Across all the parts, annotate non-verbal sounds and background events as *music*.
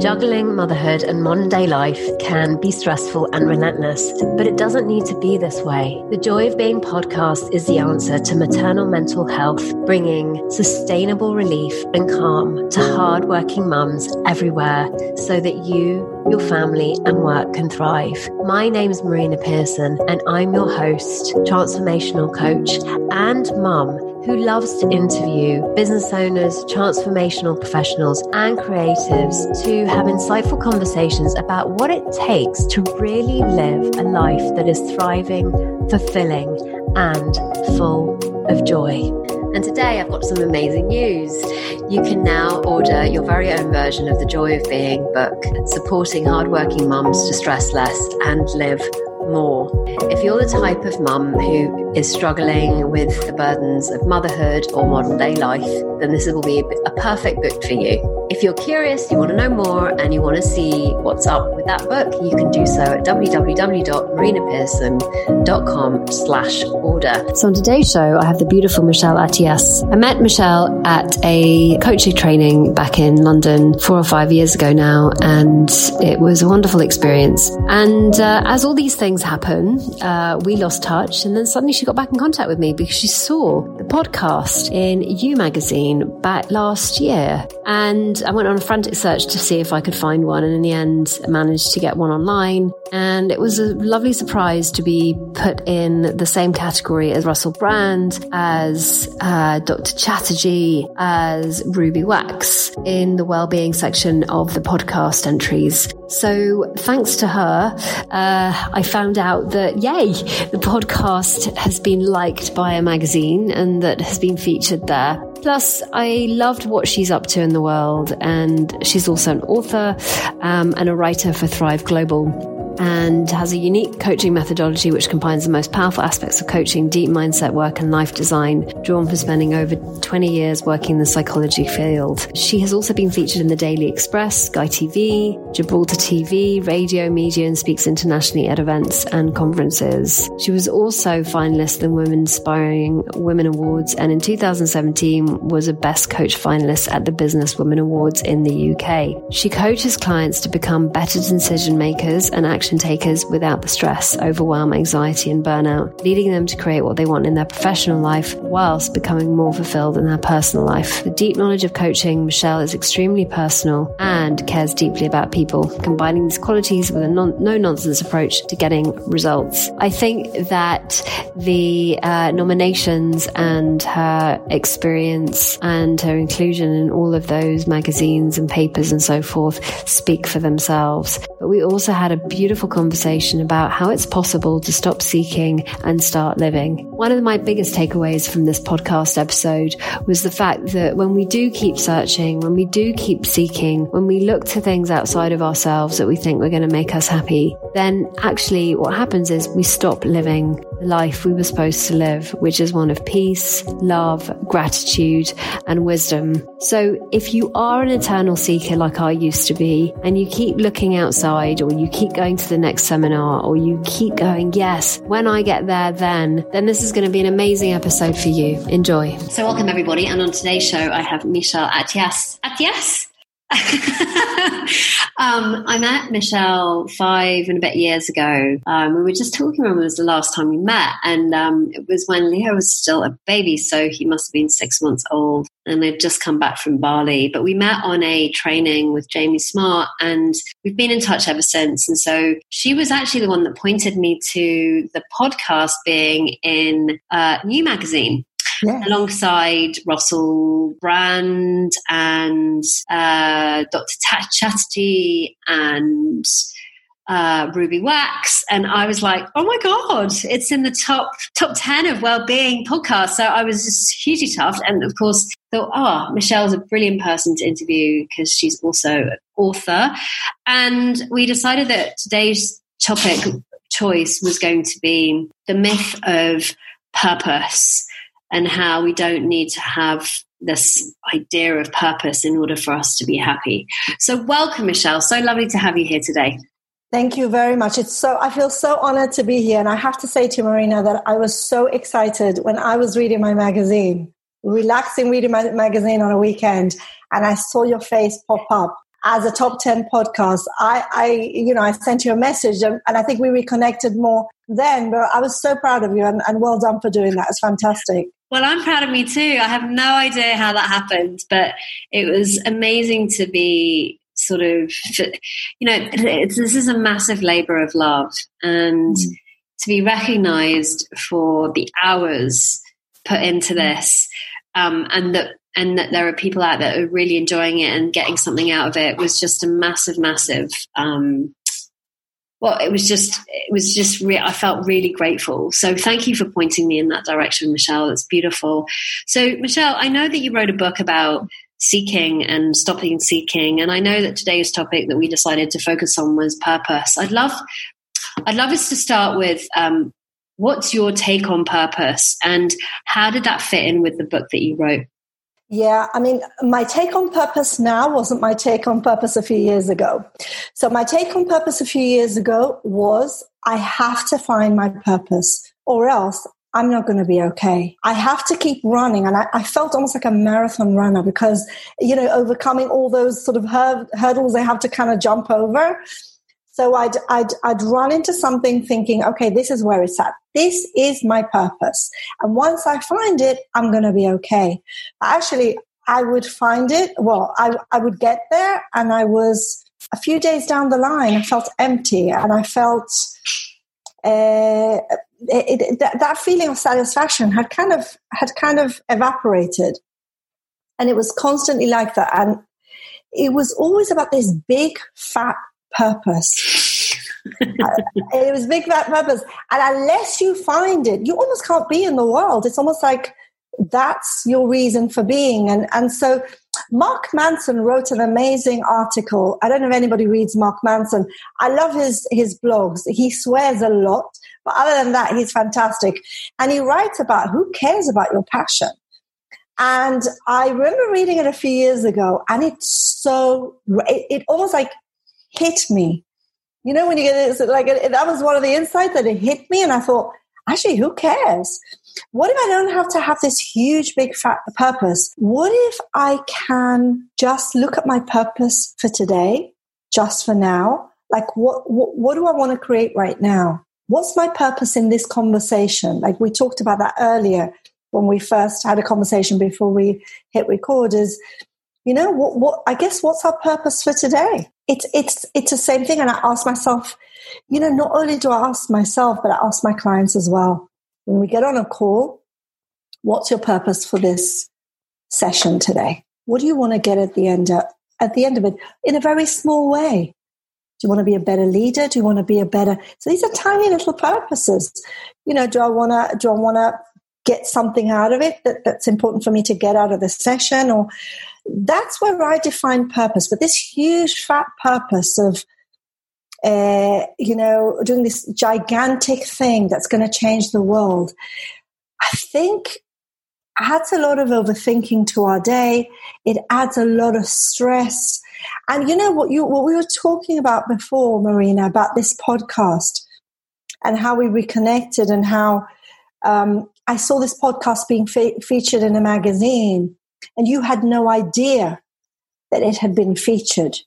Juggling motherhood and modern day life can be stressful and relentless, but it doesn't need to be this way. The Joy of Being podcast is the answer to maternal mental health, bringing sustainable relief and calm to hardworking mums everywhere so that you, your family, and work can thrive. My name is Marina Pearson, and I'm your host, transformational coach, and mum who loves to interview business owners, transformational professionals, and creatives to have insightful conversations about what it takes to really live a life that is thriving, fulfilling, and full of joy. And today I've got some amazing news. You can now order your very own version of the Joy of Being book, supporting hardworking mums to stress less and live more. If you're the type of mum who is struggling with the burdens of motherhood or modern day life, then this will be a perfect book for you. If you're curious, you want to know more, and you want to see what's up with that book, you can do so at www.marinapearson.com slash order. So on today's show, I have the beautiful Michele Attias. I met Michele at a coaching training back in London four or five years ago now, and it was a wonderful experience. And uh, as all these things happen, uh, we lost touch, and then suddenly she got back in contact with me because she saw the podcast in You magazine back last year. And I went on a frantic search to see if I could find one, and in the end, managed to get one online. And it was a lovely surprise to be put in the same category as Russell Brand, as uh, Dr. Chatterjee, as Ruby Wax in the well-being section of the podcast entries. So thanks to her, uh, I found out that yay, the podcast has been liked by a magazine and that has been featured there. Plus, I loved what she's up to in the world, and she's also an author um, and a writer for Thrive Global and has a unique coaching methodology which combines the most powerful aspects of coaching, deep mindset work, and life design, drawn from spending over 20 years working in the psychology field. She has also been featured in the Daily Express, Sky TV, Gibraltar TV, radio, media, and speaks internationally at events and conferences. She was also finalist in Women Inspiring Women Awards, and in 2017 was a Best Coach finalist at the Business Women Awards in the UK. She coaches clients to become better decision makers and action action takers without the stress, overwhelm, anxiety, and burnout, leading them to create what they want in their professional life whilst becoming more fulfilled in their personal life. The deep knowledge of coaching, Michelle is extremely personal and cares deeply about people, combining these qualities with a non- no nonsense approach to getting results. I think that the uh, nominations and her experience and her inclusion in all of those magazines and papers and so forth speak for themselves. But we also had a beautiful conversation about how it's possible to stop seeking and start living. One of my biggest takeaways from this podcast episode was the fact that when we do keep searching, when we do keep seeking, when we look to things outside of ourselves that we think we're going to make us happy, then actually what happens is we stop living the life we were supposed to live, which is one of peace, love, gratitude, and wisdom. So if you are an eternal seeker like I used to be, and you keep looking outside or you keep going to the next seminar or you keep going, yes, when I get there, then, then this is going to be an amazing episode for you. Enjoy. So welcome everybody. And on today's show, I have Michele Attias. Attias? *laughs* um, I met Michele five and a bit years ago. Um, we were just talking when it was the last time we met, and um, it was when Leo was still a baby, so he must have been six months old, and they'd just come back from Bali. But we met on a training with Jamie Smart, and we've been in touch ever since. And so she was actually the one that pointed me to the podcast being in uh, New Magazine yes. alongside Russell Brand and uh, Dr. Chatterjee and uh, Ruby Wax, and I was like, "Oh my god, it's in the top top ten of well-being podcasts." So I was just hugely tough, and of course thought, "Oh, Michele's a brilliant person to interview because she's also an author." And we decided that today's topic choice was going to be the myth of purpose and how we don't need to have this idea of purpose in order for us to be happy. So, welcome, Michele. So lovely to have you here today. Thank you very much. It's so I feel so honored to be here, and I have to say to Marina that I was so excited when I was reading my magazine, relaxing reading my magazine on a weekend, and I saw your face pop up. as a top 10 podcast. I, I, you know, I sent you a message and, and I think we reconnected more then, but I was so proud of you and, and well done for doing that. It's fantastic. Well, I'm proud of me too. I have no idea how that happened, but it was amazing to be sort of, you know, this is a massive labor of love and mm. to be recognized for the hours put into this um, and that and that there are people out there who are really enjoying it and getting something out of it was just a massive, massive. Um, well, it was just, it was just, re- I felt really grateful. So thank you for pointing me in that direction, Michele. It's beautiful. So, Michele, I know that you wrote a book about seeking and stopping seeking, and I know that today's topic that we decided to focus on was purpose. I'd love, I'd love us to start with um, what's your take on purpose, and how did that fit in with the book that you wrote? Yeah, I mean, my take on purpose now wasn't my take on purpose a few years ago. So, my take on purpose a few years ago was I have to find my purpose or else I'm not going to be okay. I have to keep running. And I, I, felt almost like a marathon runner because, you know, overcoming all those sort of hur- hurdles I have to kind of jump over. So I'd, I'd, I'd run into something thinking, okay, this is where it's at. This is my purpose. And once I find it, I'm going to be okay. Actually, I would find it. Well, I, I would get there and I was a few days down the line, I felt empty and I felt, uh, it, it, that, that feeling of satisfaction had kind of, had kind of evaporated. And it was constantly like that. And it was always about this big fat purpose. it was big fat purpose. And unless you find it, you almost can't be in the world. It's almost like that's your reason for being. And, and so Mark Manson wrote an amazing article. I don't know if anybody reads Mark Manson. I love his, his blogs. He swears a lot, but other than that, he's fantastic. And he writes about who cares about your passion. And I remember reading it a few years ago, and it's so, it, it almost like hit me. You know, when you get it, like that was one of the insights that it hit me, and I thought, actually, who cares? What if I don't have to have this huge, big fat purpose? What if I can just look at my purpose for today, just for now? Like, what, what, what do I want to create right now? What's my purpose in this conversation? Like, we talked about that earlier when we first had a conversation before we hit record is, you know, what, what, I guess what's our purpose for today? It's it's it's the same thing. And I ask myself, you know, not only do I ask myself, but I ask my clients as well. When we get on a call, what's your purpose for this session today? What do you want to get at the end of, at the end of it in a very small way? Do you want to be a better leader? Do you want to be a better? So these are tiny little purposes. You know, do I want to? Do I want to get something out of it that, that's important for me to get out of the session, or that's where I define purpose. But this huge fat purpose of, uh, you know, doing this gigantic thing that's going to change the world, I think adds a lot of overthinking to our day. It adds a lot of stress. And you know what you what we were talking about before, Marina, about this podcast and how we reconnected and how um, I saw this podcast being fe- featured in a magazine and you had no idea that it had been featured.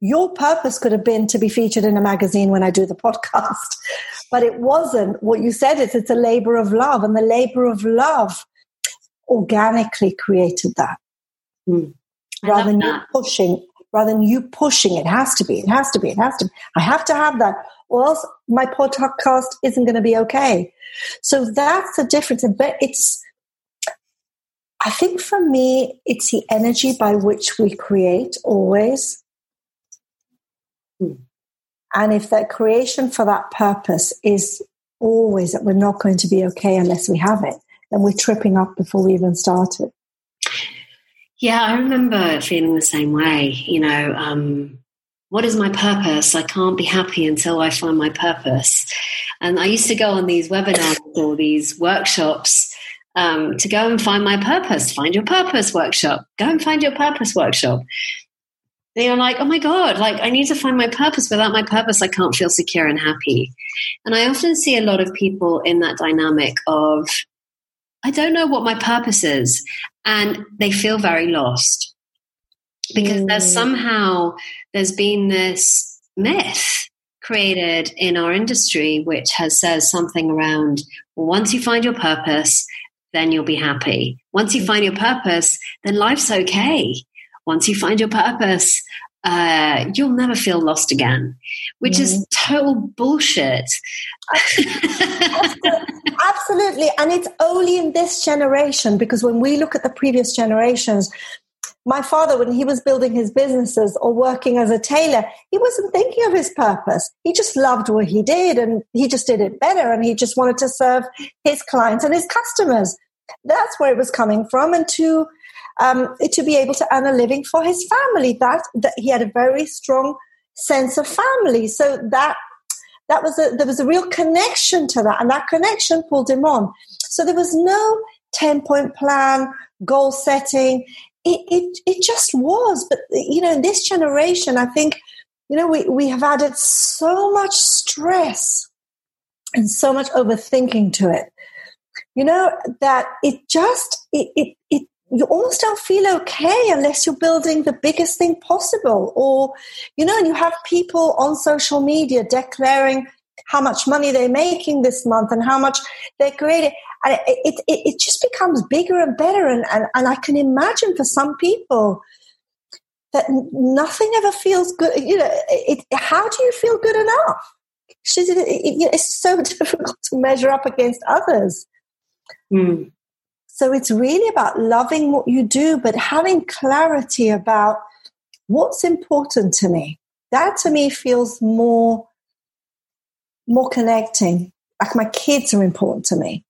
Your purpose could have been to be featured in a magazine when I do the *laughs* podcast, but it wasn't. What you said is it's a labor of love, and the labor of love organically created that. Mm. Rather than that. you pushing, rather than you pushing, it has to be, it has to be, it has to be. I have to have that, or else my podcast isn't going to be okay. So that's the difference. But it's I think for me, it's the energy by which we create always. Hmm. And if that creation for that purpose is always that we're not going to be okay unless we have it, then we're tripping up before we even started. Yeah, I remember feeling the same way. You know, um, what is my purpose? I can't be happy until I find my purpose. And I used to go on these webinars or these workshops um, to go and find my purpose, find your purpose workshop, go and find your purpose workshop. And you're like, oh my God, like I need to find my purpose. Without my purpose, I can't feel secure and happy. And I often see a lot of people in that dynamic of, I don't know what my purpose is. And they feel very lost. because mm. there's somehow there's been this myth created in our industry which has says something around well, once you find your purpose then you'll be happy once you find your purpose then life's okay once you find your purpose uh, you'll never feel lost again, which mm. is total bullshit. *laughs* Absolutely. And it's only in this generation because when we look at the previous generations, my father, when he was building his businesses or working as a tailor, he wasn't thinking of his purpose. He just loved what he did and he just did it better and he just wanted to serve his clients and his customers. That's where it was coming from. And to um, to be able to earn a living for his family. That, that he had a very strong sense of family. So that that was a, there was a real connection to that, and that connection pulled him on. So there was no ten point plan, goal setting. It, it it just was. But you know, in this generation, I think you know we we have added so much stress and so much overthinking to it you know that it just it, it, it you almost don't feel okay unless you're building the biggest thing possible. Or, you know, and you have people on social media declaring how much money they're making this month and how much they're creating. And it, it, it just becomes bigger and better. And, and, and I can imagine for some people that nothing ever feels good. You know, it, how do you feel good enough? It's so *laughs* difficult to measure up against others. Mm. So it's really about loving what you do, but having clarity about what's important to me. That to me feels more, more connecting. Like my kids are important to me.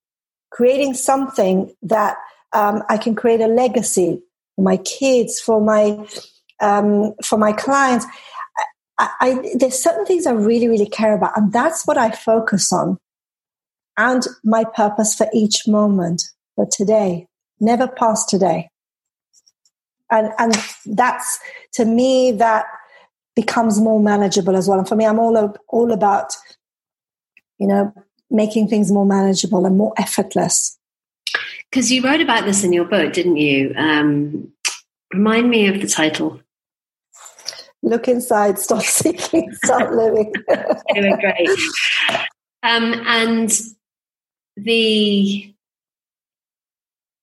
Creating something that um, I can create a legacy for my kids, for my um, for my clients. I, I, there's certain things I really, really care about, and that's what I focus on, and my purpose for each moment for today, never past today. And, and that's, to me, that becomes more manageable as well. And for me, I'm all, all about, you know, making things more manageable and more effortless. Because you wrote about this in your book, didn't you? Um, remind me of the title. Look inside, stop *laughs* seeking, start living. *laughs* Doing great. Um, and the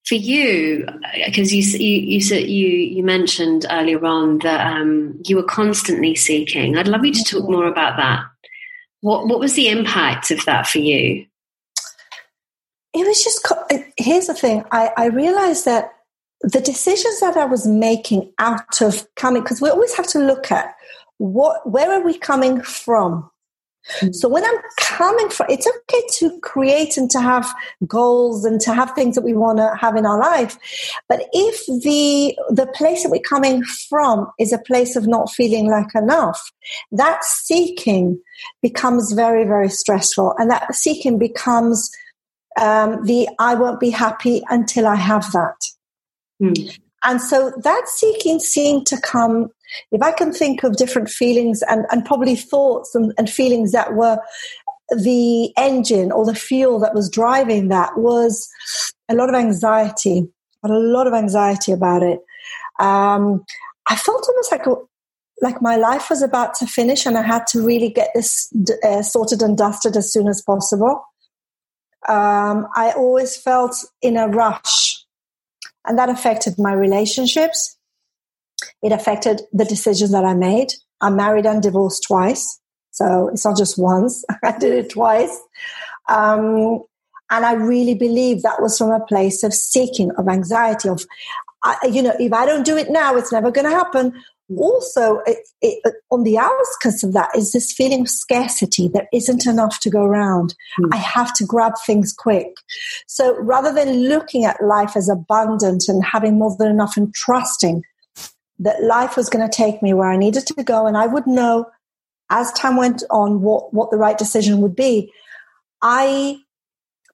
for you, because you, you you you mentioned earlier on that um, you were constantly seeking. I'd love you to talk more about that. What what was the impact of that for you? It was just. Here's the thing. I, I realized that the decisions that I was making out of coming, because we always have to look at what where are we coming from So when I'm coming from, it's okay to create and to have goals and to have things that we want to have in our life. But if the, the place that we're coming from is a place of not feeling like enough, that seeking becomes very, very stressful. And that seeking becomes um, the I won't be happy until I have that. Mm. And so that seeking seemed to come if I can think of different feelings and, and probably thoughts and, and feelings that were the engine or the fuel that was driving that was a lot of anxiety, a lot of anxiety about it. Um, I felt almost like like my life was about to finish, and I had to really get this uh, sorted and dusted as soon as possible. Um, I always felt in a rush, and that affected my relationships. It affected the decisions that I made. I'm married and divorced twice. So it's not just once. *laughs* I did it twice. Um, and I really believe that was from a place of seeking, of anxiety, of, uh, you know, if I don't do it now, it's never going to happen. Also, it, it, on the outskirts of that is this feeling of scarcity. There isn't enough to go around. Mm. I have to grab things quick. So rather than looking at life as abundant and having more than enough and trusting that life was going to take me where I needed to go, and I would know as time went on what, what the right decision would be. I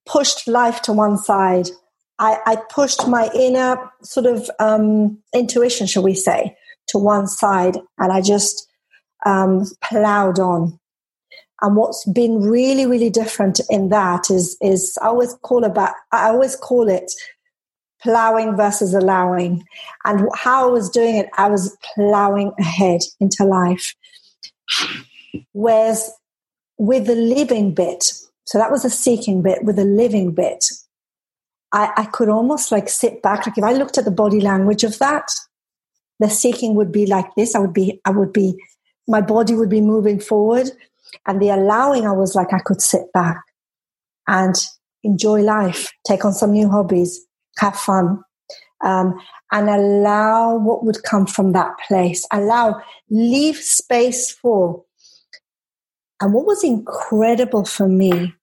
pushed life to one side. I, I pushed my inner sort of um, intuition, shall we say, to one side, and I just um, plowed on. And what's been really, really different in that is, is I always call about, I always call it plowing versus allowing. And how I was doing it, I was plowing ahead into life. Whereas with the living bit, so that was the seeking bit, with the living bit, I, I could almost like sit back. Like if I looked at the body language of that, the seeking would be like this. I would be, I would be, my body would be moving forward. And the allowing, I was like, I could sit back and enjoy life, take on some new hobbies, have fun, um, and allow what would come from that place. Allow, leave space for. And what was incredible for me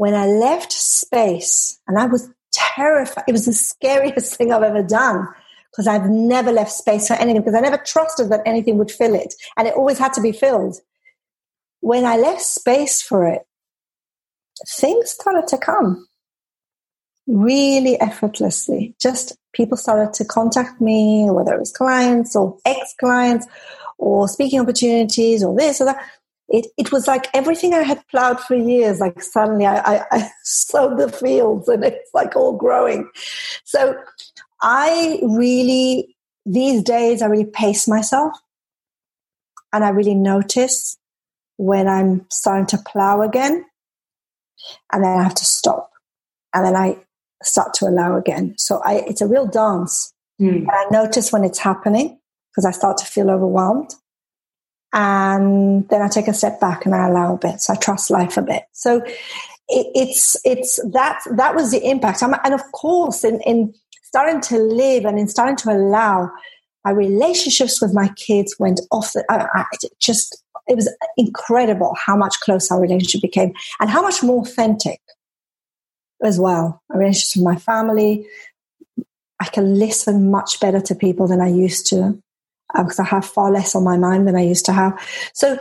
when I left space, and I was terrified, it was the scariest *laughs* thing I've ever done because I've never left space for anything because I never trusted that anything would fill it. And it always had to be filled. When I left space for it, things started to come really effortlessly. Just people started to contact me, whether it was clients or ex clients or speaking opportunities or this or that. It, it was like everything I had plowed for years, like suddenly I, I, I *laughs* sowed the fields and it's like all growing. So I really, these days, I really pace myself and I really notice when I'm starting to plow again and then I have to stop and then I start to allow again. So I, it's a real dance. Mm. I notice when it's happening because I start to feel overwhelmed. And then I take a step back and I allow a bit. So I trust life a bit. So it, it's, it's that, that was the impact. and of course, in, in starting to live and in starting to allow, my relationships with my kids went off the, I, I just, it was incredible how much closer our relationship became and how much more authentic as well. My relationships with my family. I can listen much better to people than I used to because um, I have far less on my mind than I used to have. So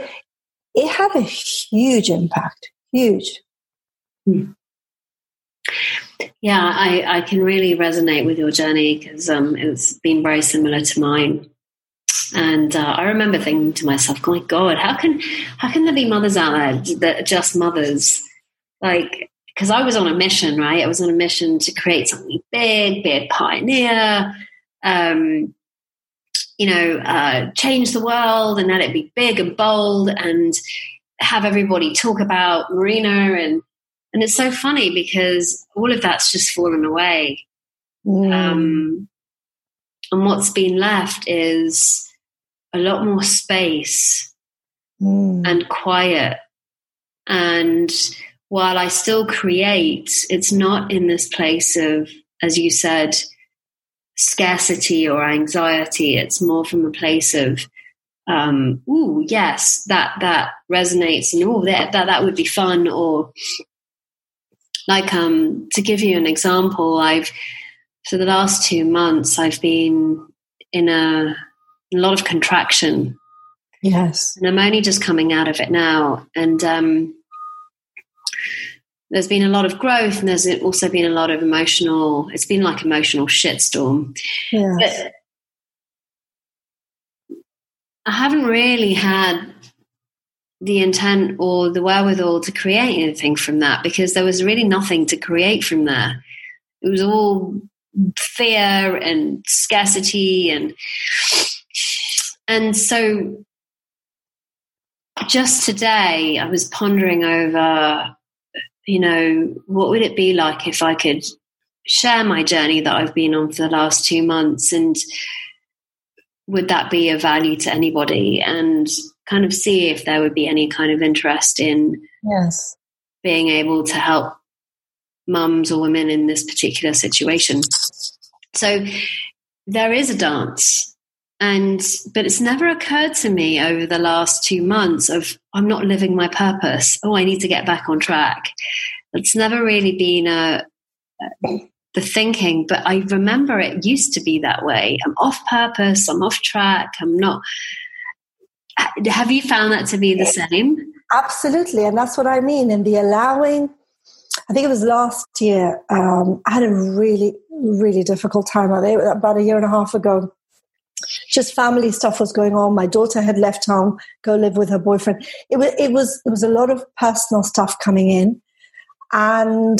it had a huge impact, huge. Hmm. Yeah, I, I can really resonate with your journey because um, it's been very similar to mine. And uh, I remember thinking to myself, "Oh my God, how can how can there be mothers out there that are just mothers? Like because I was on a mission, right? I was on a mission to create something big, be a pioneer, um, you know, uh, change the world and let it be big and bold and have everybody talk about Marina and and it's so funny because all of that's just fallen away. Mm. Um, and what's been left is a lot more space mm. and quiet and while I still create, it's not in this place of, as you said, scarcity or anxiety. It's more from a place of, um, ooh, yes, that that resonates, and oh, that, that that would be fun. Or like, um, to give you an example, I've for the last two months I've been in a, a lot of contraction. Yes, and I'm only just coming out of it now, and um, there's been a lot of growth and there's also been a lot of emotional it's been like emotional shitstorm yes. but i haven't really had the intent or the wherewithal to create anything from that because there was really nothing to create from there it was all fear and scarcity and and so just today i was pondering over you know, what would it be like if I could share my journey that I've been on for the last two months? And would that be of value to anybody? And kind of see if there would be any kind of interest in yes. being able to help mums or women in this particular situation. So there is a dance and but it's never occurred to me over the last two months of i'm not living my purpose. Oh i need to get back on track. It's never really been a, the thinking but i remember it used to be that way. I'm off purpose. I'm off track. I'm not have you found that to be the same? Absolutely. And that's what i mean. In the allowing I think it was last year. Um, I had a really, really difficult time. About a year and a half ago, just family stuff was going on. My daughter had left home, go live with her boyfriend. It was it was it was a lot of personal stuff coming in, and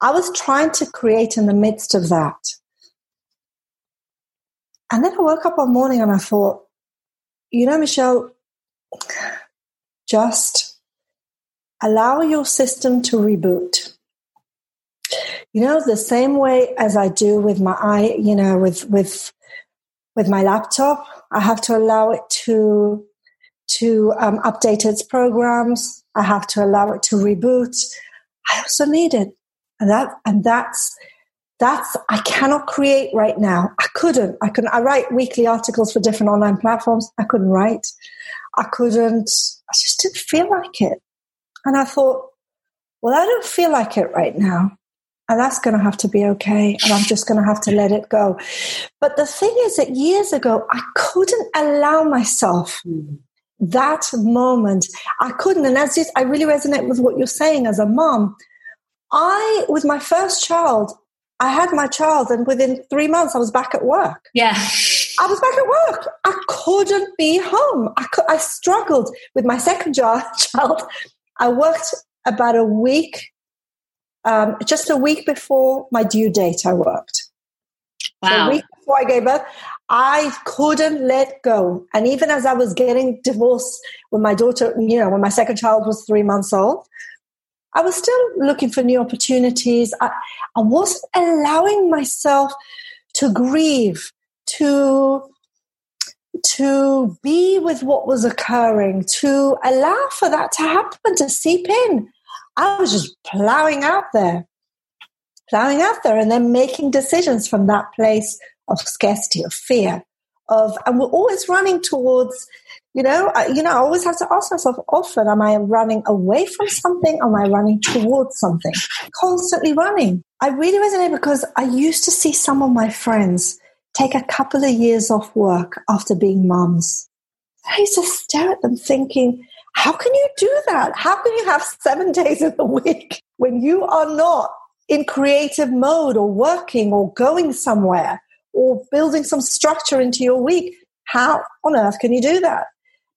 I was trying to create in the midst of that. And then I woke up one morning and I thought, you know, Michele, just allow your system to reboot. You know, the same way as I do with my eye, you know, with with with my laptop, I have to allow it to to um, update its programs. I have to allow it to reboot. I also need it, and that and that's that's I cannot create right now. I couldn't. I couldn't. I write weekly articles for different online platforms. I couldn't write. I couldn't. I just didn't feel like it, and I thought, well, I don't feel like it right now. And that's going to have to be okay. And I'm just going to have to let it go. But the thing is that years ago, I couldn't allow myself mm that moment. I couldn't. And as just, I really resonate with what you're saying as a mom. I, with my first child, I had my child, and within three months, I was back at work. Yeah. I was back at work. I couldn't be home. I, could, I struggled with my second *laughs* child. I worked about a week, um, just a week before my due date, I worked. Wow. So a week before I gave birth, I couldn't let go. And even as I was getting divorced when my daughter, you know, when my second child was three months old, I was still looking for new opportunities. I, I wasn't allowing myself to grieve, to to be with what was occurring, to allow for that to happen, to seep in. I was just plowing out there, plowing out there, and then making decisions from that place of scarcity, of fear, of, and we're always running towards, you know, I, you know, I always have to ask myself often, am I running away from something? Am I running towards something? Constantly running. I really resonate because I used to see some of my friends take a couple of years off work after being mums. I used to stare at them thinking, how can you do that? How can you have seven days of the week when you are not in creative mode or working or going somewhere? or building some structure into your week. How on earth can you do that?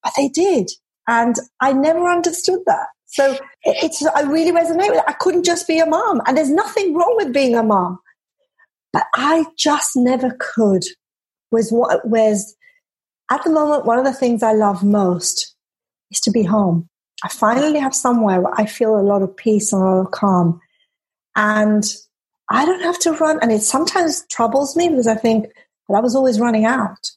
But they did. And I never understood that. So it's, I really resonate with it. I couldn't just be a mom. And there's nothing wrong with being a mom. But I just never could. Was what, was at the moment, one of the things I love most is to be home. I finally have somewhere where I feel a lot of peace and a lot of calm. And I don't have to run. And it sometimes troubles me because I think, but I was always running out.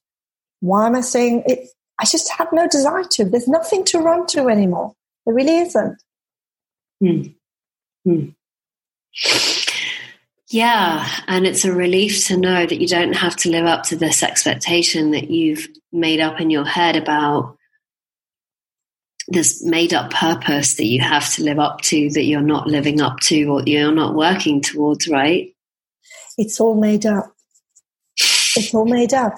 Why am I saying it? I just have no desire to. There's nothing to run to anymore. There really isn't. Hmm. Hmm. Yeah, and it's a relief to know that you don't have to live up to this expectation that you've made up in your head about this made up purpose that you have to live up to that you're not living up to or you're not working towards, right? It's all made up. It's all made up.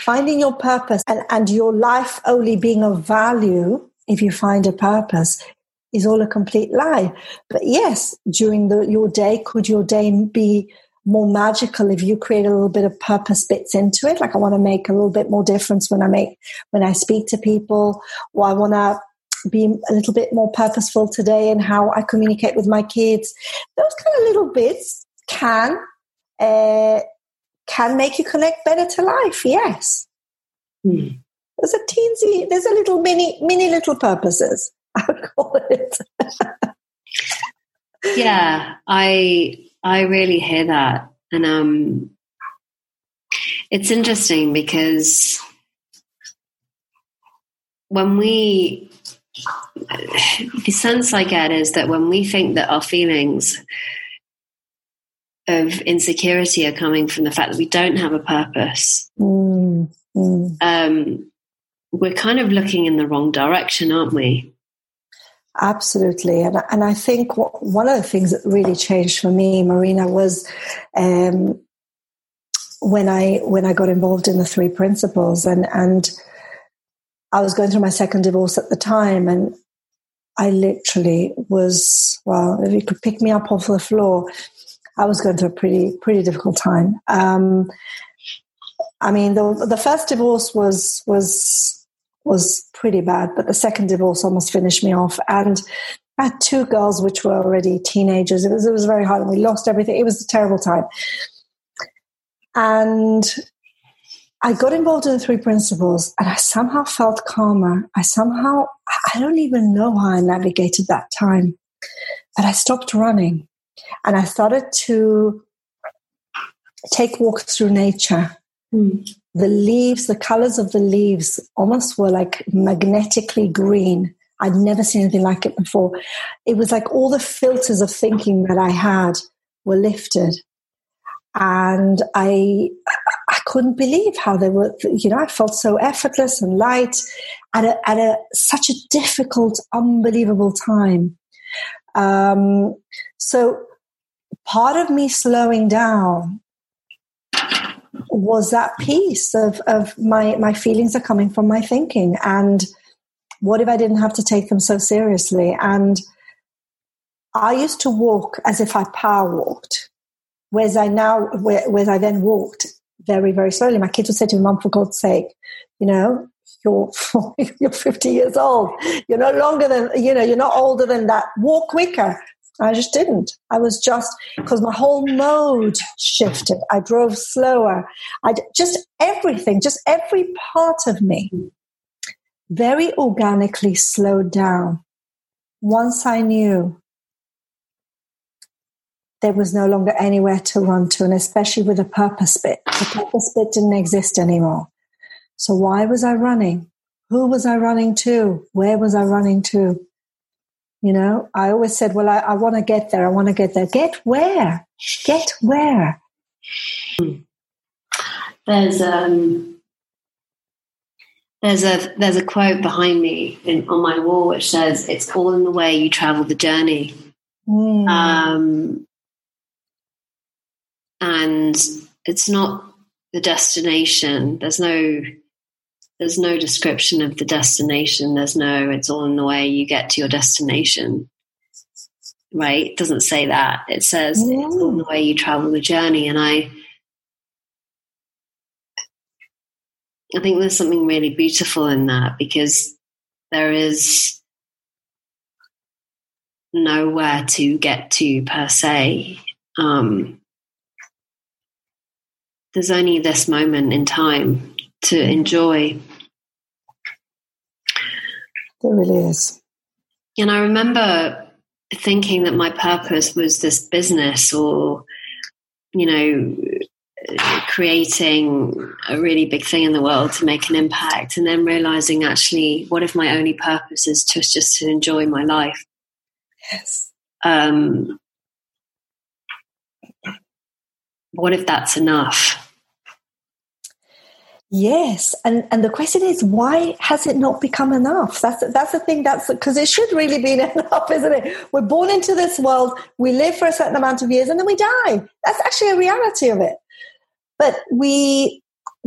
Finding your purpose and, and your life only being of value if you find a purpose is all a complete lie. But yes, during the, your day, could your day be more magical if you create a little bit of purpose bits into it. Like I want to make a little bit more difference when I make, when I speak to people, or I want to be a little bit more purposeful today in how I communicate with my kids. Those kind of little bits can, uh, can make you connect better to life. Yes. Hmm. There's a teensy, there's a little mini, mini little purposes. *laughs* I would call it. *laughs* yeah, I I really hear that. And um, it's interesting because when we, the sense I get is that when we think that our feelings of insecurity are coming from the fact that we don't have a purpose, mm, mm. Um, we're kind of looking in the wrong direction, aren't we? Absolutely. And, and I think one of the things that really changed for me, Marina, was um, when I when I got involved in the three principles and and I was going through my second divorce at the time and I literally was well, if you could pick me up off the floor, I was going through a pretty pretty difficult time. Um, I mean, the the first divorce was was was pretty bad, but the second divorce almost finished me off. And I had two girls which were already teenagers. It was it was very hard, and we lost everything. It was a terrible time. And I got involved in the three principles, and I somehow felt calmer. I somehow I don't even know how I navigated that time, but I stopped running, and I started to take walks through nature. Mm. The leaves, the colors of the leaves, almost were like magnetically green I'd never seen anything like it before. It was like all the filters of thinking that I had were lifted. And I, I couldn't believe how they were, you know, I felt so effortless and light at a, at a, such a difficult, unbelievable time. Um, so part of me slowing down was that mm-hmm. piece of, of my, my feelings are coming from my thinking. And, what if I didn't have to take them so seriously? And I used to walk as if I power walked, whereas I now, whereas I then walked very, very slowly. My kids would say to me, Mom, for God's sake, you know, you're, *laughs* you're 50 years old. You're no longer than, you know, you're not older than that. Walk quicker. I just didn't. I was just because my whole mode shifted. I drove slower. I just everything, just every part of me very organically slowed down once I knew there was no longer anywhere to run to, and especially with a purpose bit. The purpose bit didn't exist anymore. So why was I running? Who was I running to? Where was I running to? You know, I always said, well, I, I want to get there. I want to get there. Get where? Get where? There's um, there's a there's a quote behind me in, on my wall which says, "It's all in the way you travel the journey." Mm. Um, and it's not the destination. There's no there's no description of the destination. There's no it's all in the way you get to your destination. Right? It doesn't say that. It says it's all in the way you travel the journey. And I I think there's something really beautiful in that because there is nowhere to get to per se. Um, there's only this moment in time to enjoy. There really is. And I remember thinking that my purpose was this business or, you know, creating a really big thing in the world to make an impact and then realizing actually what if my only purpose is to just to enjoy my life yes um, what if that's enough Yes, and and the question is, why has it not become enough? That's that's the thing. That's because it should really be *laughs* enough, isn't it? We're born into this world, we live for a certain amount of years, and then we die. That's actually a reality of it but we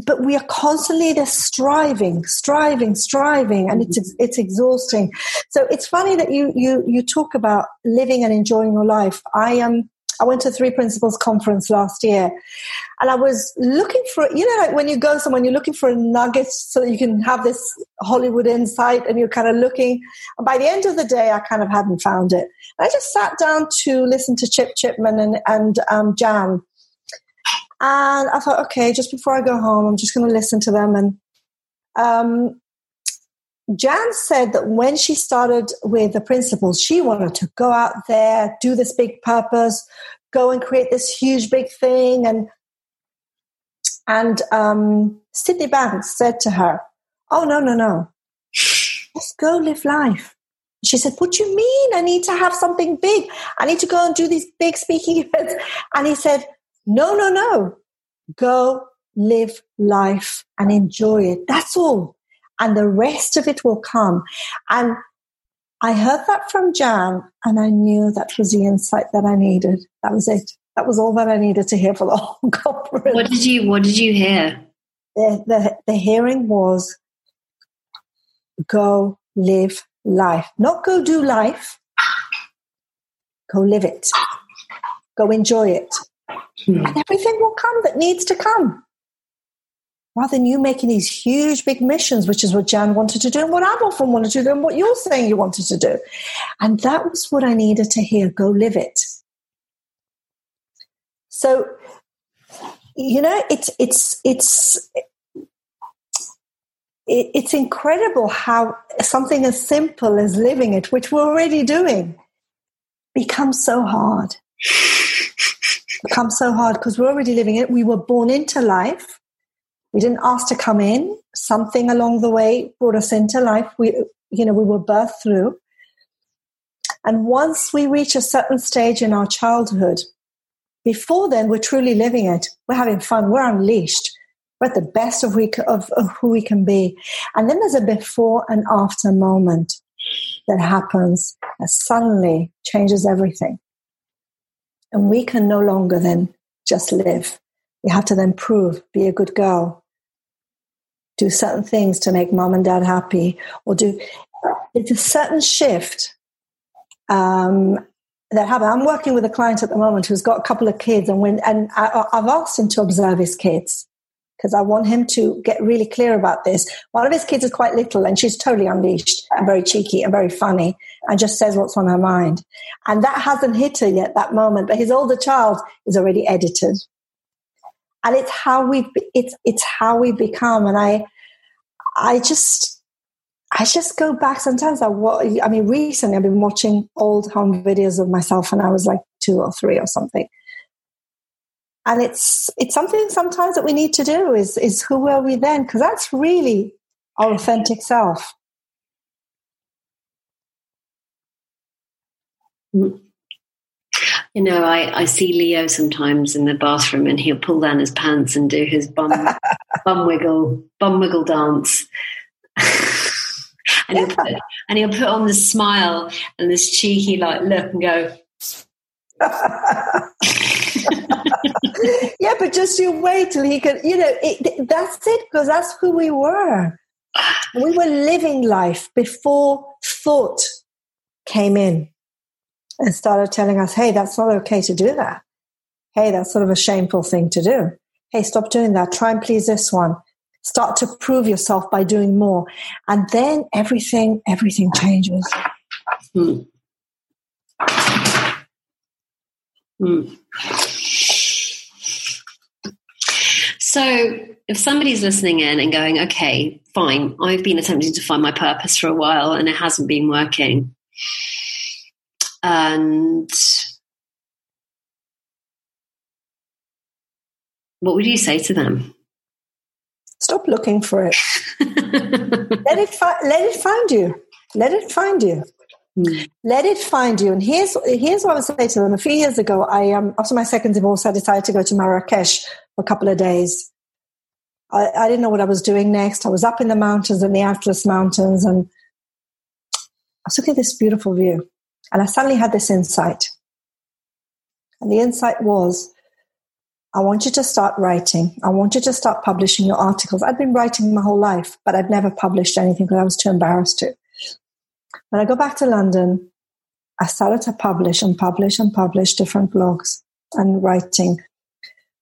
but we are constantly just striving striving striving and it's mm-hmm. it's exhausting so it's funny that you you you talk about living and enjoying your life i am I went to Three Principles conference last year, and I was looking for you know like when you go somewhere you're looking for a nugget so you can have this Hollywood insight, and you're kind of looking. And by the end of the day, I kind of hadn't found it. And I just sat down to listen to Chip Chipman and and um, Jan, and I thought, okay, just before I go home, I'm just going to listen to them. And um, Jan said that when she started with the principles, she wanted to go out there, do this big purpose, go and create this huge big thing. And and um, Sydney Banks said to her, "Oh no, no, no, just go live life." She said, "What do you mean? I need to have something big. I need to go and do these big speaking *laughs* events." And he said, no, no, no. Go live life and enjoy it. That's all. And the rest of it will come. And I heard that from Jan and I knew that was the insight that I needed. That was it. That was all that I needed to hear for the whole *laughs* conference. What did you what did you hear? The, the, the hearing was go live life. Not go do life. Go live it. Go enjoy it. Hmm. And everything will come that needs to come. Rather than you making these huge big missions, which is what Jan wanted to do and what I've often wanted to do and what you're saying you wanted to do. And that was what I needed to hear. Go live it. So, you know, it's, it's, it's, it's incredible how something as simple as living it, which we're already doing, becomes so hard. *laughs* becomes so hard because we're already living it. We were born into life. We didn't ask to come in. Something along the way brought us into life. We, you know, we were birthed through. And once we reach a certain stage in our childhood, before then, we're truly living it. We're having fun. We're unleashed. We're at the best of, we, of, of who we can be. And then there's a before and after moment that happens that suddenly changes everything. And we can no longer then just live. We have to then prove, be a good girl, do certain things to make mom and dad happy, or do. It's a certain shift um, that happen. I'm working with a client at the moment who's got a couple of kids, and when and I, I've asked him to observe his kids because I want him to get really clear about this. One of his kids is quite little, and she's totally unleashed and very cheeky and very funny, and just says what's on her mind. And that hasn't hit her yet that moment, but his older child is already edited and it's how we it's it's how we become. And i i just i just go back sometimes i what i mean recently i've been watching old home videos of myself and i was like two or three or something. And it's it's something sometimes that we need to do is is who were we then? Because that's really our authentic self. Mm. You know, I, I see Leo sometimes in the bathroom and he'll pull down his pants and do his bum *laughs* bum wiggle, bum wiggle dance. *laughs* and, he'll put, and he'll put on this smile and this cheeky like look and go, *laughs* yeah, but just you wait till he can, you know, it, that's it, because that's who we were. We were living life before thought came in and started telling us, hey, that's not okay to do that. Hey, that's sort of a shameful thing to do. Hey, stop doing that. Try and please this one. Start to prove yourself by doing more. And then everything, everything changes. Hmm. Hmm. So, if somebody's listening in and going, okay, fine, I've been attempting to find my purpose for a while and it hasn't been working, and what would you say to them? Stop looking for it. *laughs* let it fi- let it find you. Let it find you. Mm. Let it find you. And here's here's what I would say to them. A few years ago, I um, after my second divorce, I decided to go to Marrakesh for a couple of days. I, I didn't know what I was doing next. I was up in the mountains in the Atlas Mountains, and I was looking at this beautiful view. And I suddenly had this insight. And the insight was I want you to start writing. I want you to start publishing your articles. I'd been writing my whole life, but I'd never published anything because I was too embarrassed to. When I go back to London, I started to publish and publish and publish different blogs and writing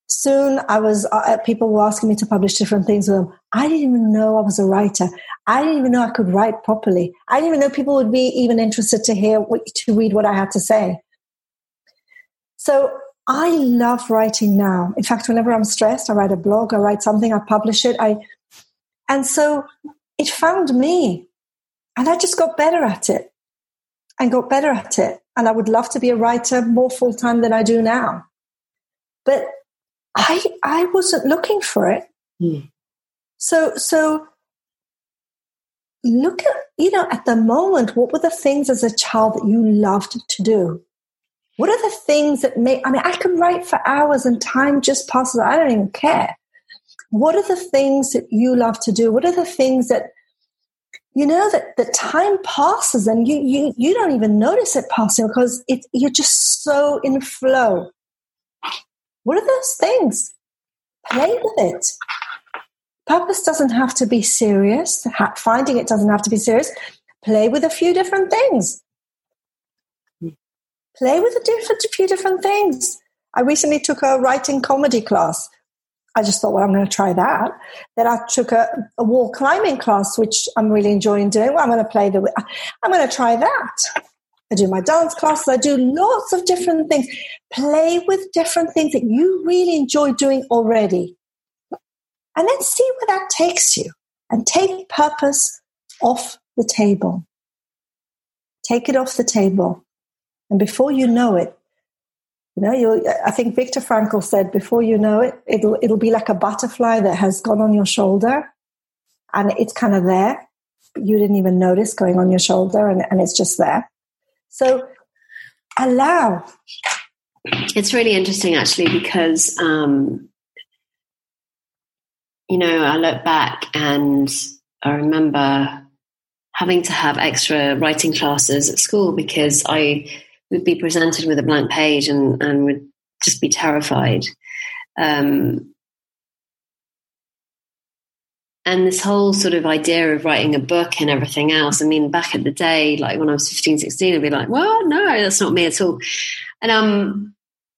soon I was, uh, uh, people were asking me to publish different things with them. I didn't even know I was a writer. I didn't even know I could write properly. I didn't even know people would be even interested to hear, to read what I had to say. So I love writing now. In fact, whenever I'm stressed, I write a blog, I write something, I publish it. I, and so it found me and I just got better at it and got better at it. And I would love to be a writer more full time than I do now. But I I wasn't looking for it. Mm. So so look at you know at the moment what were the things as a child that you loved to do? What are the things that make i mean i can write for hours and time just passes i don't even care. What are the things that you love to do? What are the things that you know that the time passes and you you you don't even notice it passing because it, you're just so in flow what are those things? Play with it. Purpose doesn't have to be serious. Finding it doesn't have to be serious. Play with a few different things. Play with a different, few different things. I recently took a writing comedy class. I just thought, well, I'm going to try that. Then I took a, a wall climbing class, which I'm really enjoying doing. Well, I'm going to play the, I'm going to try that. I do my dance classes. I do lots of different things. Play with different things that you really enjoy doing already. And then see where that takes you and take purpose off the table. Take it off the table. And before you know it, you know, you I think Viktor Frankl said, before you know it, it'll, it'll be like a butterfly that has gone on your shoulder and it's kind of there. But you didn't even notice going on your shoulder and, and it's just there. So allow. It's really interesting actually because, um, you know, I look back and I remember having to have extra writing classes at school because I would be presented with a blank page and, and would just be terrified. Um, and this whole sort of idea of writing a book and everything else. I mean, back at the day, like when I was 15, 16, I'd be like, well, no, that's not me at all. And um,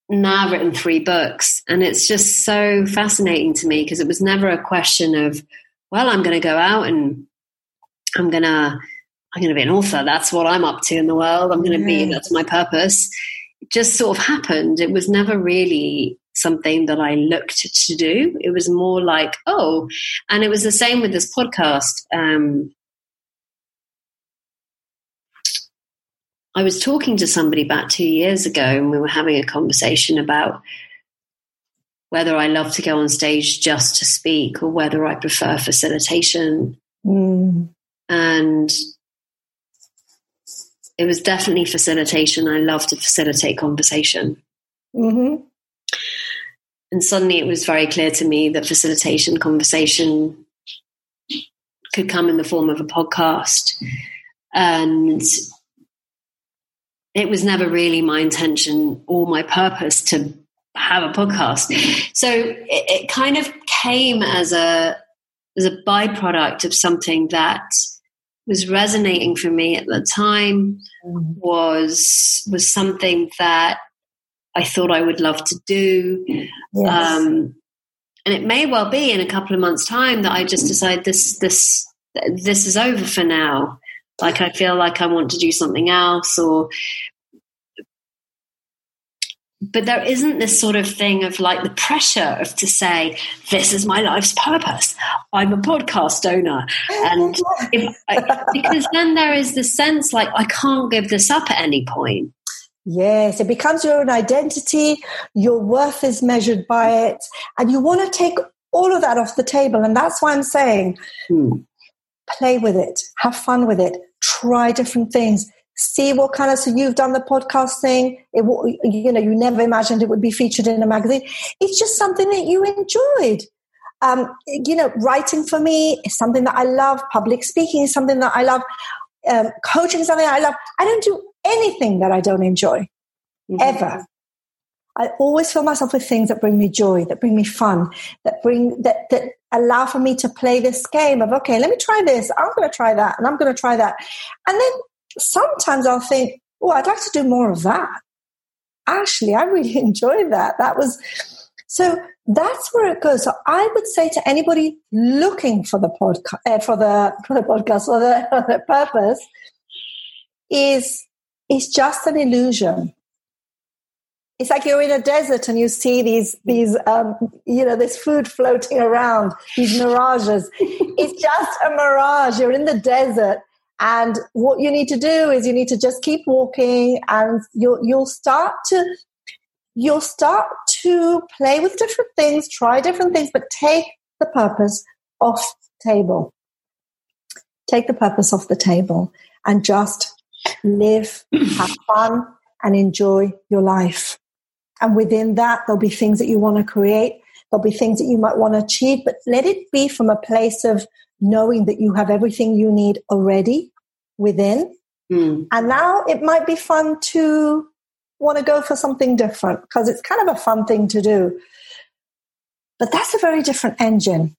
now I've written three books, and it's just so fascinating to me because it was never a question of, well, I'm going to go out and I'm going to I'm going to be an author. That's what I'm up to in the world. I'm going to be, that's my purpose. It just sort of happened. It was never really something that I looked to do. It was more like, oh, and it was the same with this podcast. Um, I was talking to somebody about two years ago, and we were having a conversation about whether I love to go on stage just to speak or whether I prefer facilitation. Mm. And it was definitely facilitation. I love to facilitate conversation. Mm-hmm. And suddenly it was very clear to me that facilitation conversation could come in the form of a podcast. And it was never really my intention or my purpose to have a podcast. So it, it kind of came as a as a byproduct of something that was resonating for me at the time mm. was was something that I thought I would love to do. Yes. Um, and it may well be in a couple of months' time that I just decide this this this is over for now. Like I feel like I want to do something else, or but there isn't this sort of thing of like the pressure of to say this is my life's purpose i'm a podcast owner and if, because then there is this sense like i can't give this up at any point yes it becomes your own identity. Your worth is measured by it. And you want to take all of that off the table. And that's why i'm saying hmm. play with it. Have fun with it. Try different things. See what kind of so you've done the podcast thing it you know you never imagined it would be featured in a magazine. It's just something that you enjoyed. Um, you know writing for me is something that i love. Public speaking is something that i love. Um, coaching is something i love. I don't do anything that i don't enjoy mm-hmm. ever i always fill myself with things that bring me joy that bring me fun that bring that that allow for me to play this game of okay let me try this i'm going to try that and i'm going to try that and then sometimes I'll think, oh, I'd like to do more of that. Actually, I really *laughs* enjoyed that. That was so that's where it goes. So I would say to anybody looking for the podcast, uh, for the *laughs* for the podcast, or the, *laughs* the purpose, is it's just an illusion. It's like you're in a desert and you see these these um, you know this food floating around, these mirages. it's just a mirage. You're in the desert and what you need to do is you need to just keep walking and you'll, you'll start to, you'll start to play with different things, try different things, but take the purpose off the table. Take the purpose off the table and just live, have *clears throat* fun and enjoy your life. And within that, there'll be things that you want to create. There'll be things that you might want to achieve, but let it be from a place of knowing that you have everything you need already within. Mm. And now it might be fun to want to go for something different because it's kind of a fun thing to do. But that's a very different engine.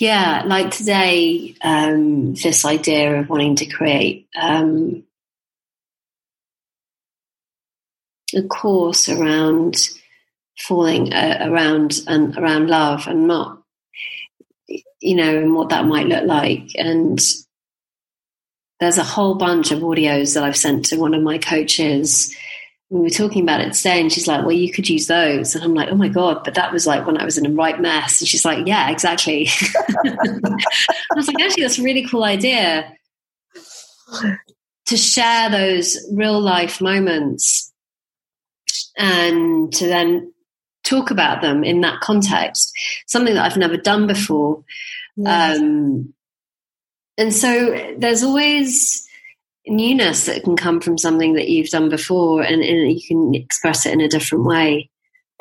Yeah, like today, um, this idea of wanting to create um, a course around falling uh, around and around love and not, you know, and what that might look like. And there's a whole bunch of audios that I've sent to one of my coaches. We were talking about it today, and she's like, "Well, you could use those." And I'm like, "Oh my god!" But that was like when I was in a right mess. And she's like, "Yeah, exactly." *laughs* I was like, "Actually, that's a really cool idea." to share those real life moments and to then talk about them in that context, something that I've never done before. Yes. Um, and so there's always newness that can come from something that you've done before and, and you can express it in a different way.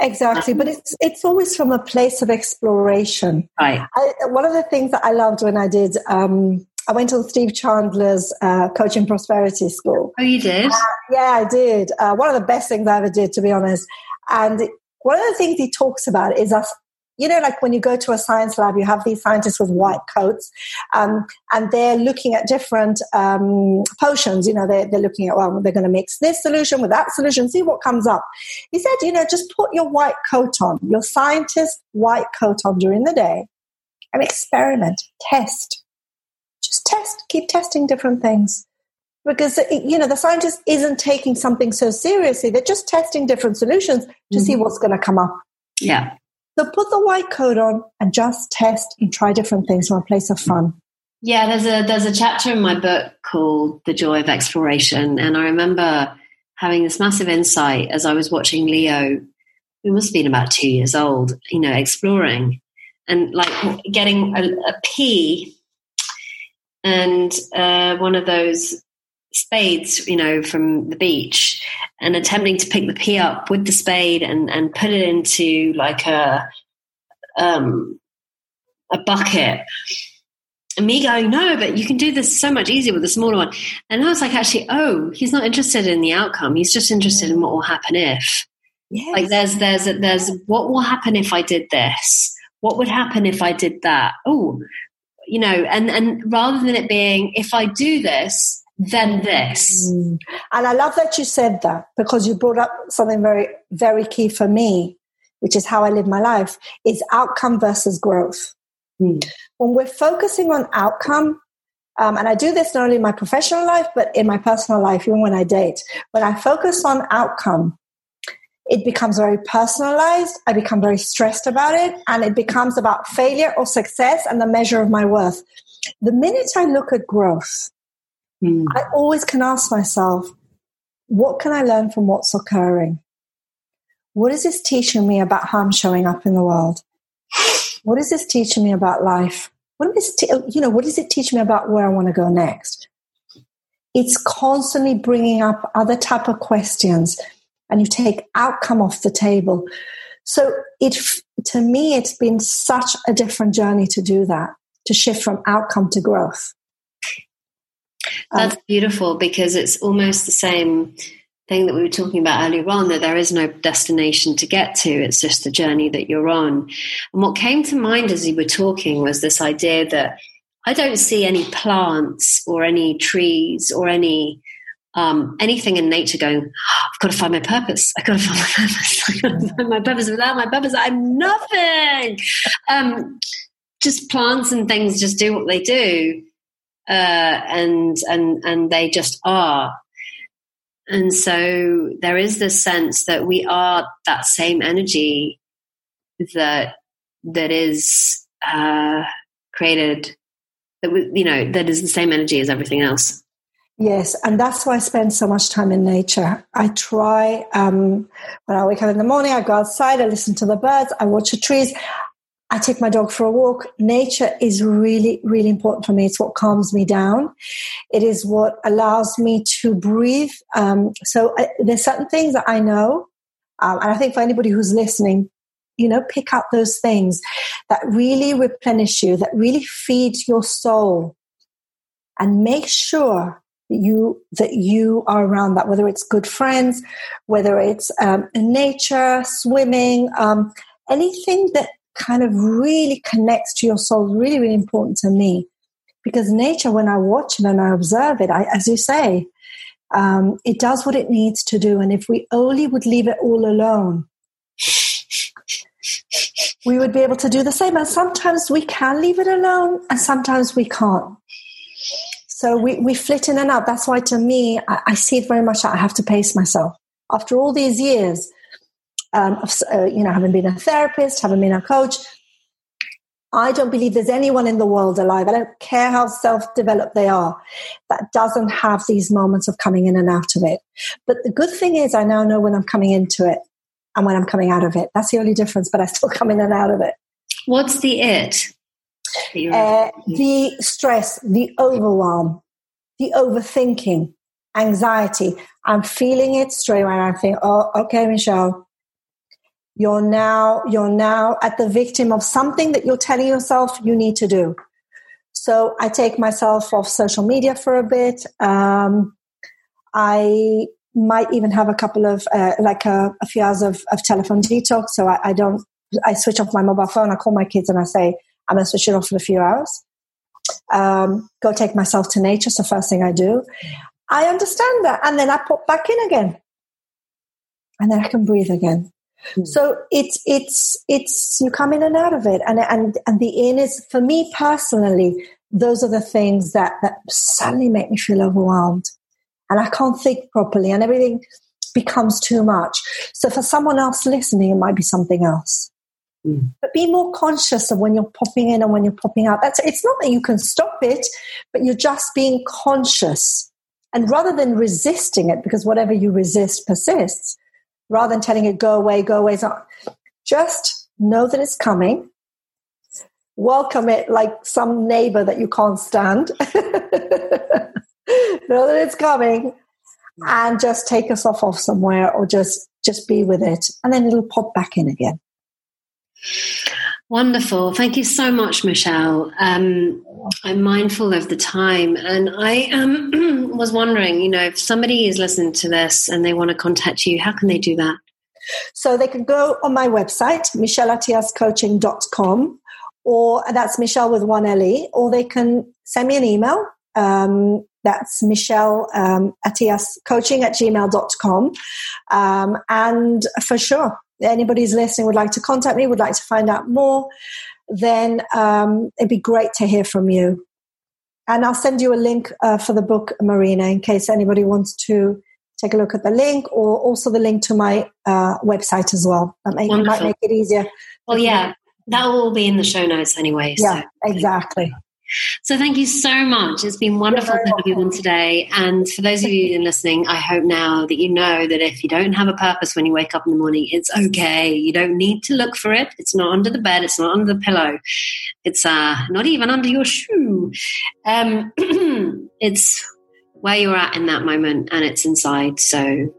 Exactly, but it's it's always from a place of exploration. Right. I, one of the things that I loved when I did um, I went to Steve Chandler's uh, Coaching Prosperity School. Oh, you did? Uh, yeah, I did. Uh, one of the best things I ever did, to be honest. And one of the things he talks about is us. You know, like when you go to a science lab, you have these scientists with white coats, um, and they're looking at different um, potions. You know, they're, they're looking at, well, they're going to mix this solution with that solution, see what comes up. He said, you know, just put your white coat on, your scientist white coat on during the day, and experiment, test just test, keep testing different things. Because, you know, the scientist isn't taking something so seriously. They're just testing different solutions to mm-hmm. see what's going to come up. Yeah. So put the white coat on and just test and try different things from a place of fun. Yeah, there's a there's a chapter in my book called The Joy of Exploration. And I remember having this massive insight as I was watching Leo, who must have been about two years old, you know, exploring and like getting a, a and uh, one of those spades, you know, from the beach, and attempting to pick the pea up with the spade and and put it into like a um, a bucket. And me going, no, but you can do this so much easier with a smaller one. And I was like, actually, oh, he's not interested in the outcome. He's just interested in what will happen if. Yes. Like there's there's a, there's what will happen if I did this? What would happen if I did that? Oh, you know, and, and rather than it being, if I do this, then this. Mm. And I love that you said that because you brought up something very, very key for me, which is how I live my life, is outcome versus growth. Mm. When we're focusing on outcome, um, and I do this not only in my professional life, but in my personal life, even when I date. When I focus on outcome, it becomes very personalized. I become very stressed about it, and it becomes about failure or success and the measure of my worth. The minute I look at growth, mm. I always can ask myself, what can I learn from what's occurring? What is this teaching me about how I'm showing up in the world? What is this teaching me about life? What is te- you know, what does it teach me about where I want to go next? It's constantly bringing up other type of questions and you take outcome off the table. So it, to me, it's been such a different journey to do that, to shift from outcome to growth. That's um, beautiful because it's almost the same thing that we were talking about earlier on that there is no destination to get to it's just the journey that you're on and what came to mind as you were talking was this idea that i don't see any plants or any trees or any um, anything in nature going, I've got to find my purpose. I've got to find my purpose. *laughs* I've got to find my purpose. Without my purpose, I'm nothing. Um, just plants and things just do what they do. Uh, and, and, and they just are. And so there is this sense that we are that same energy that, that is, uh, created that, you know, that is the same energy as everything else. Yes, and that's why I spend so much time in nature. I try, um, when I wake up in the morning, I go outside, I listen to the birds, I watch the trees, I take my dog for a walk. Nature is really, really important for me. It's what calms me down. It is what allows me to breathe. Um, so I, there's certain things that I know, um, and I think for anybody who's listening, you know, pick up those things that really replenish you, that really feed your soul, and make sure you that you are around that whether it's good friends whether it's um, nature swimming um, anything that kind of really connects to your soul really really important to me because nature when i watch it and i observe it I, as you say um, it does what it needs to do and if we only would leave it all alone we would be able to do the same. And sometimes we can leave it alone and sometimes we can't. So we, we flit in and out. That's why to me, I, I see it very much I have to pace myself. After all these years um, of, uh, you know, having been a therapist, having been a coach, I don't believe there's anyone in the world alive. I don't care how self developed they are that doesn't have these moments of coming in and out of it. But the good thing is, I now know when I'm coming into it and when I'm coming out of it. That's the only difference, but I still come in and out of it. What's the it? Uh, the stress, the overwhelm, the overthinking, anxiety. I'm feeling it straight away. I think, oh, okay, Michele, you're now you're now at the victim of something that you're telling yourself you need to do. So i take myself off social media for a bit. Um, i might even have a couple of uh, like a, a, few hours of, of telephone detox. So I, I, don't i switch off my mobile phone. I call my kids and i say i'm going to switch it off for a few hours. Um, go take myself to nature. So first thing i do. I understand that. And then i pop back in again. And then i can breathe again Hmm. So it's it's it's you come in and out of it, and and and the in is for me personally. Those are the things that that suddenly make me feel overwhelmed, and I can't think properly, and everything becomes too much. So for someone else listening, it might be something else. Mm. But be more conscious of when you're popping in and when you're popping out. That's it's not that you can stop it, but you're just being conscious. And rather than resisting it, because whatever you resist persists, rather than telling it go away, go away. So just know that it's coming. Welcome it like some neighbor that you can't stand. *laughs* know that it's coming and just take yourself off somewhere or just just be with it and then it'll pop back in again Wonderful. Thank you so much, Michele. Um, I'm mindful of the time, and I um, *clears throat* was wondering, you know, if somebody is listening to this and they want to contact you, how can they do that? So they can go on my website, micheleattiascoaching.com, or that's Michele with one LE, or they can send me an email. Um, that's Michele um, Attias coaching at gmail.com. Um, and for sure, anybody's listening would like to contact me, would like to find out more, then um, it'd be great to hear from you. And I'll send you a link uh, for the book, Marina, in case anybody wants to take a look at the link or also the link to my uh, website as well. That may, might make it easier. Well, yeah, that will be in the show notes anyway. Yeah, so. exactly. So thank you so much. It's been wonderful to have you on today. And for those of you listening, I hope now that you know that if you don't have a purpose when you wake up in the morning, it's okay. You don't need to look for it. It's not under the bed. It's not under the pillow. It's uh, not even under your shoe. Um, *clears throat* it's where you're at in that moment and it's inside. So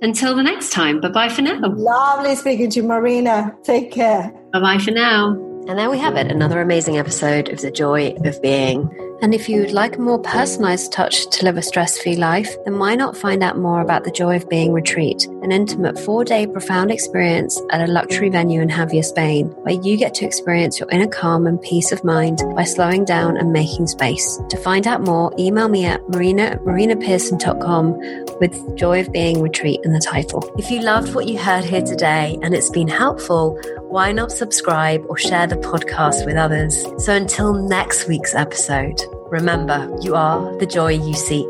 until the next time, bye bye for now. Lovely speaking to you, Marina. Take care. Bye bye for now. And there we have it, another amazing episode of The Joy of Being. And if you would like a more personalized touch to live a stress free life, then why not find out more about the Joy of Being retreat, an intimate four day profound experience at a luxury venue in Jávea, Spain, where you get to experience your inner calm and peace of mind by slowing down and making space. To find out more, email me at marina at marinapearson.com with Joy of Being retreat in the title. If you loved what you heard here today and it's been helpful, why not subscribe or share the podcast with others? So until next week's episode, remember you are the joy you seek.